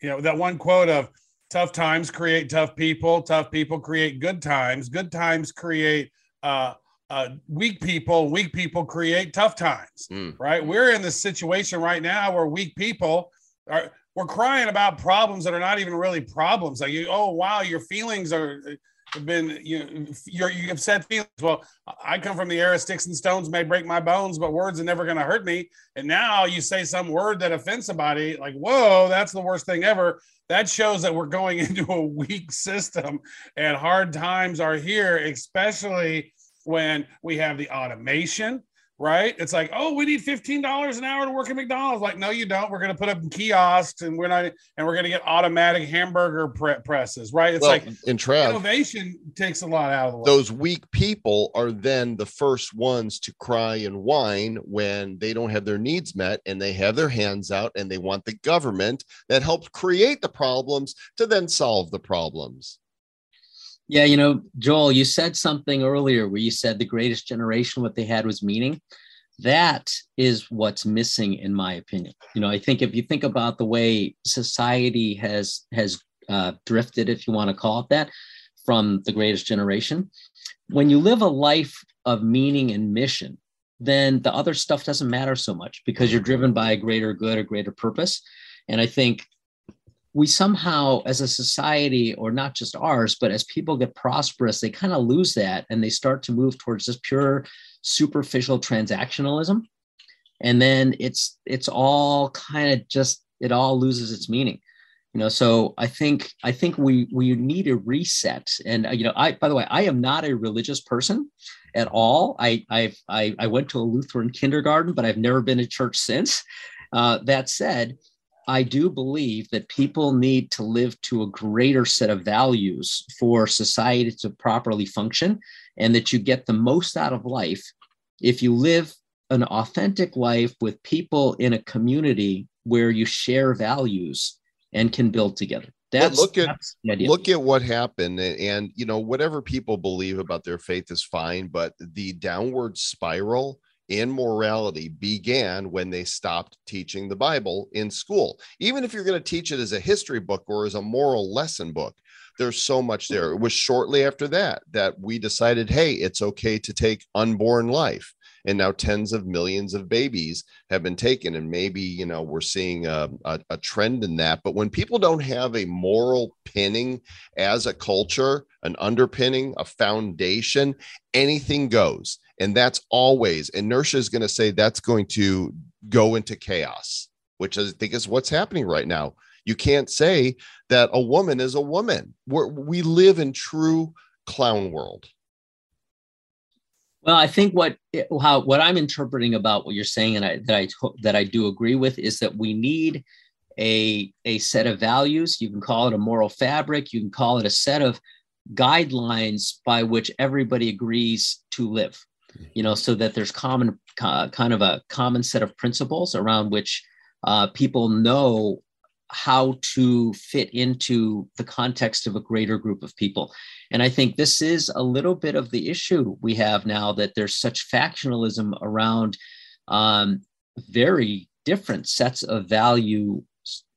you know that one quote of tough times create tough people tough people create good times good times create uh uh, weak people, weak people create tough times, mm. right? We're in this situation right now where weak people are we're crying about problems that are not even really problems. Like you, oh wow, your feelings are have been you you're, you have said feelings. Well, I come from the era sticks and stones may break my bones, but words are never going to hurt me. And now you say some word that offends somebody, like whoa, that's the worst thing ever. That shows that we're going into a weak system, and hard times are here, especially when we have the automation, right? It's like, oh, we need fifteen dollars an hour to work at McDonald's. Like, no, you don't. We're going to put up kiosks, and we're not, and we're going to get automatic hamburger pre- presses, right? It's Well, like in Trav, innovation takes a lot out of the way. those weak people are then the first ones to cry and whine when they don't have their needs met and they have their hands out and they want the government that helped create the problems to then solve the problems. Yeah, you know, Joel, you said something earlier where you said the greatest generation, what they had was meaning. That is what's missing, in my opinion. You know, I think if you think about the way society has has uh, drifted, if you want to call it that, from the greatest generation, when you live a life of meaning and mission, then the other stuff doesn't matter so much because you're driven by a greater good, a greater purpose. And I think we somehow, as a society, or not just ours, but as people get prosperous, they kind of lose that and they start to move towards this pure superficial transactionalism. And then it's it's all kind of just it all loses its meaning. You know, so I think I think we we need a reset. And uh, you know, I by the way, I am not a religious person at all. I I've, I I went to a Lutheran kindergarten, but I've never been to church since. Uh, that said, I do believe that people need to live to a greater set of values for society to properly function, and that you get the most out of life if you live an authentic life with people in a community where you share values and can build together. That's, look at- that's the idea. Look at what happened. And, and, you know, whatever people believe about their faith is fine, but the downward spiral in morality began when they stopped teaching the Bible in school. Even if you're going to teach it as a history book or as a moral lesson book, there's so much there. It was shortly after that that we decided, hey, it's okay to take unborn life. And now tens of millions of babies have been taken. And maybe, you know, we're seeing a, a, a trend in that. But when people don't have a moral pinning as a culture, an underpinning, a foundation, anything goes. And that's always, inertia is going to say that's going to go into chaos, which I think is what's happening right now. You can't say that a woman is a woman. We're, we live in true clown world. Well, I think what how what I'm interpreting about what you're saying, and I, that I that I do agree with, is that we need a a set of values. You can call it a moral fabric. You can call it a set of guidelines by which everybody agrees to live. You know, so that there's common uh, kind of a common set of principles around which uh, people know how to fit into the context of a greater group of people. And I think this is a little bit of the issue we have now that there's such factionalism around um, very different sets of value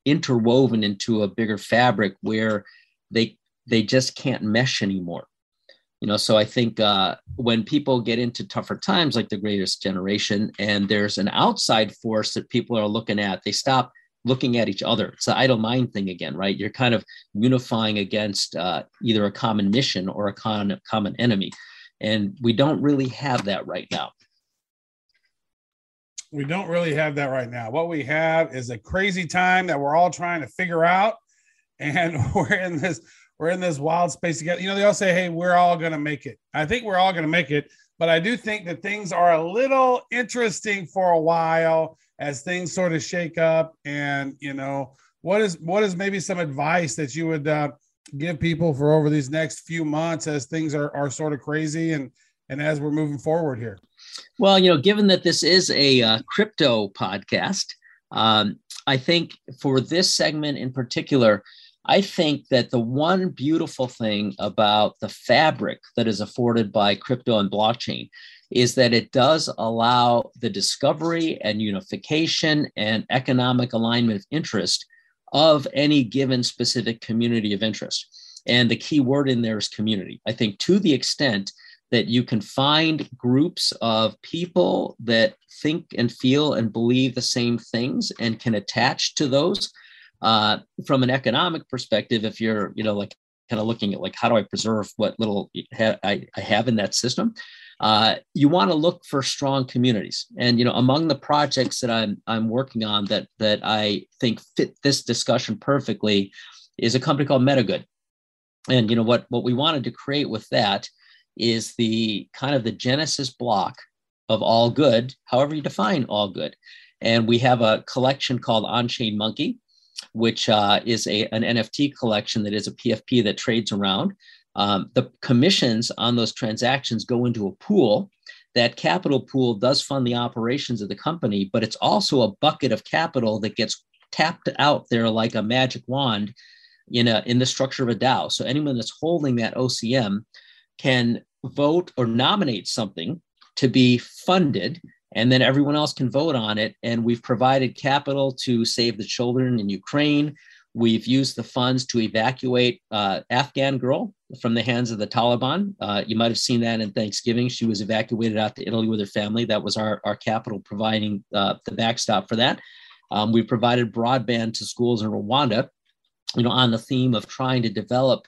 interwoven into a bigger fabric where they they just can't mesh anymore you know so i think uh, when people get into tougher times like the greatest generation and there's an outside force that people are looking at they stop looking at each other. It's the idle mind thing again right? You're kind of unifying against uh, either a common mission or a con- common enemy. And we don't really have that right now. We don't really have that right now. What we have is a crazy time that we're all trying to figure out, and we're in this we're in this wild space together. You know, they all say, "Hey, we're all going to make it." I think we're all going to make it, but I do think that things are a little interesting for a while as things sort of shake up. And you know, what is what is maybe some advice that you would uh, give people for over these next few months as things are are sort of crazy and and as we're moving forward here? Well, you know, given that this is a uh, crypto podcast, um, I think for this segment in particular, I think that the one beautiful thing about the fabric that is afforded by crypto and blockchain is that it does allow the discovery and unification and economic alignment of interest of any given specific community of interest. And the key word in there is community. I think to the extent that you can find groups of people that think and feel and believe the same things and can attach to those uh, from an economic perspective if you're you know like kind of looking at like how do i preserve what little ha- I, I have in that system uh, you want to look for strong communities and you know among the projects that i'm i'm working on that that i think fit this discussion perfectly is a company called metagood and you know what what we wanted to create with that is the kind of the genesis block of all good, however you define all good. And we have a collection called On Chain Monkey, which uh, is a, an NFT collection that is a PFP that trades around. Um, the commissions on those transactions go into a pool. That capital pool does fund the operations of the company, but it's also a bucket of capital that gets tapped out there like a magic wand in a in the structure of a DAO. So anyone that's holding that OCM can vote or nominate something to be funded and then everyone else can vote on it. And we've provided capital to save the children in Ukraine. We've used the funds to evacuate uh, Afghan girl from the hands of the Taliban. Uh, you might have seen that in Thanksgiving. She was evacuated out to Italy with her family. That was our, our capital providing uh, the backstop for that. Um, we provided broadband to schools in Rwanda, you know, on the theme of trying to develop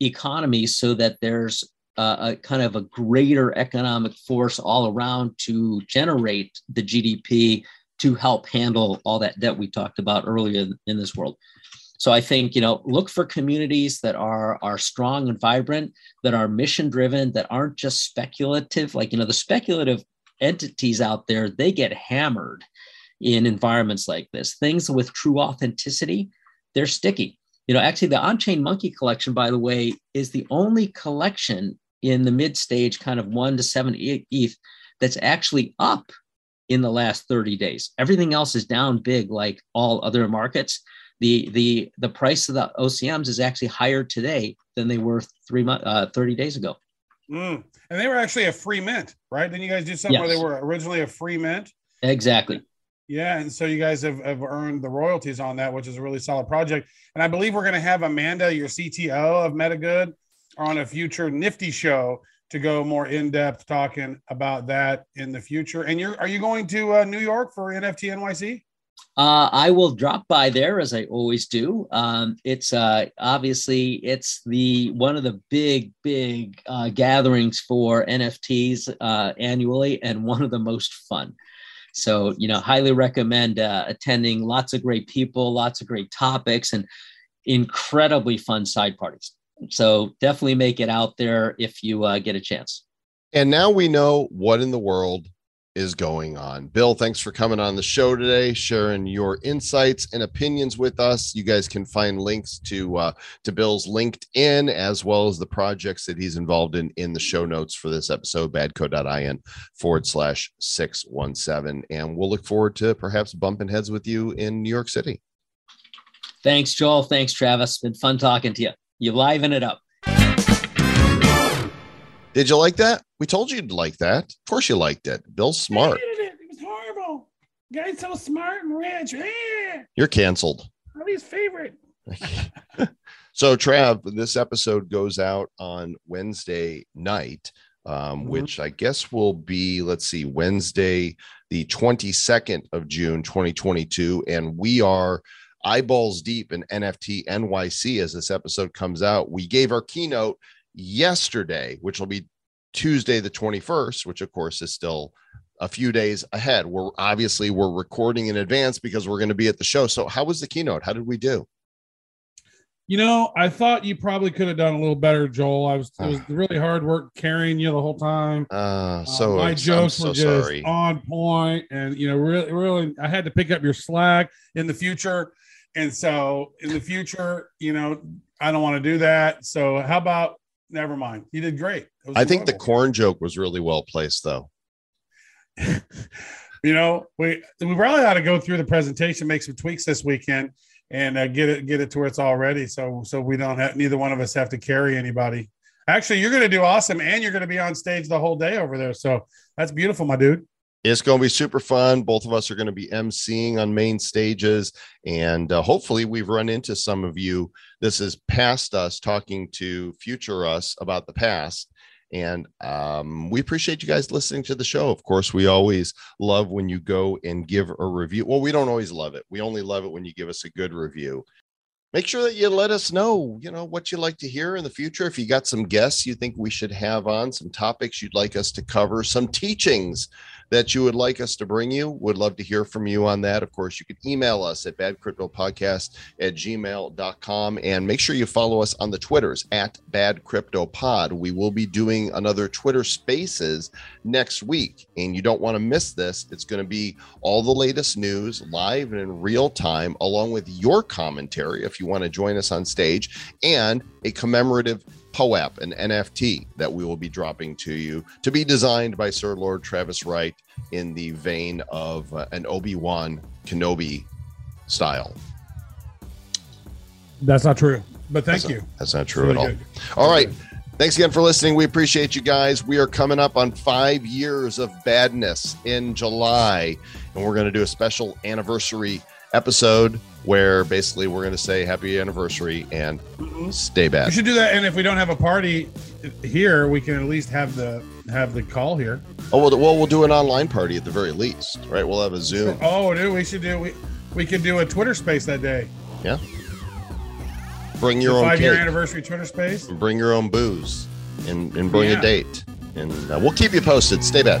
economies so that there's uh, a kind of a greater economic force all around to generate the GDP to help handle all that debt we talked about earlier in this world. So I think you know look for communities that are are strong and vibrant, that are mission driven, that aren't just speculative. Like you know the speculative entities out there, they get hammered in environments like this. Things with true authenticity, they're sticky. You know, actually, the on-chain monkey collection, by the way, is the only collection in the mid-stage, kind of one to seven ETH, that's actually up in the last 30 days. Everything else is down big, like all other markets. The the the price of the OCMs is actually higher today than they were three months, uh, 30 days ago. Mm. And they were actually a free mint, right? Didn't you guys do something Yes. where they were originally a free mint? Exactly. Yeah, and so you guys have, have earned the royalties on that, which is a really solid project. And I believe we're going to have Amanda, your CTO of MetaGood, on a future Nifty show to go more in depth talking about that in the future. And you're are you going to uh, New York for NFT NYC? Uh, I will drop by there as I always do. Um, it's uh, obviously it's the one of the big big uh, gatherings for NFTs uh, annually, and one of the most fun. So you know, highly recommend uh, attending. Lots of great people, lots of great topics, and incredibly fun side parties. So definitely make it out there if you uh, get a chance. And now we know what in the world is going on. Bill, thanks for coming on the show today, sharing your insights and opinions with us. You guys can find links to uh, to Bill's LinkedIn as well as the projects that he's involved in in the show notes for this episode, badco.in forward slash 617. And we'll look forward to perhaps bumping heads with you in New York City. Thanks, Joel. Thanks, Travis. Been fun talking to you. You liven it up. Did you like that? We told you you'd like that. Of course you liked it. Bill's smart. I hated it. It was horrible. Guy's so smart and rich. Eh, You're canceled. I'm his favorite. so trav this episode goes out on wednesday night um, Mhm. which i guess will be let's see wednesday the 22nd of june 2022 and we are eyeballs deep in nft nyc as this episode comes out we gave our keynote yesterday which will be tuesday the 21st which of course is still a few days ahead we're obviously we're recording in advance because we're going to be at the show so how was the keynote how did we do You know, I thought you probably could have done a little better, Joel. I was it was really hard work carrying you the whole time. Uh, Uh, so my I'm jokes so were just sorry. on point, and you know, really, really, I had to pick up your slack in the future, and so in the future, you know, I don't want to do that. So how about never mind? You did great. I think the corn joke was really well placed, though. you know, we we probably ought to go through the presentation, make some tweaks this weekend, and uh, get it get it to where it's all ready. So so we don't have neither one of us have to carry anybody. Actually, you're going to do awesome, and you're going to be on stage the whole day over there. So that's beautiful, my dude. It's going to be super fun. Both of us are going to be emceeing on main stages, and uh, hopefully, we've run into some of you. This is past us talking to future us about the past. And um, we appreciate you guys listening to the show. Of course, we always love when you go and give a review. Well, we don't always love it. We only love it when you give us a good review. Make sure that you let us know, you know, what you'd like to hear in the future. If you got some guests you think we should have on, some topics you'd like us to cover, some teachings that you would like us to bring you. Would love to hear from you on that. Of course, you can email us at badcryptopodcast at gmail.com and make sure you follow us on the Twitters at badcryptopod. We will be doing another Twitter spaces next week, and you don't want to miss this. It's going to be all the latest news live and in real time, along with your commentary if you want to join us on stage, and a commemorative POAP, an NFT that we will be dropping to you to be designed by Sir Lord Travis Wright in the vein of uh, an Obi Wan Kenobi style. That's not true, but thank That's you. Not, that's not true really at all. good. All right. Thanks again for listening. We appreciate you guys. We are coming up on five years of badness in July, and we're going to do a special anniversary episode where basically we're going to say happy anniversary and stay back. We should do that, and if we don't have a party here, we can at least have the have the call here. Oh, well, well, we'll do an online party at the very least, right? We'll have a Zoom. Oh, dude, we should do we we could do a Twitter space that day. Yeah. Bring your The own five year anniversary Twitter space. and bring your own booze and, and bring Yeah. a date. And uh, we'll keep you posted. Stay bad.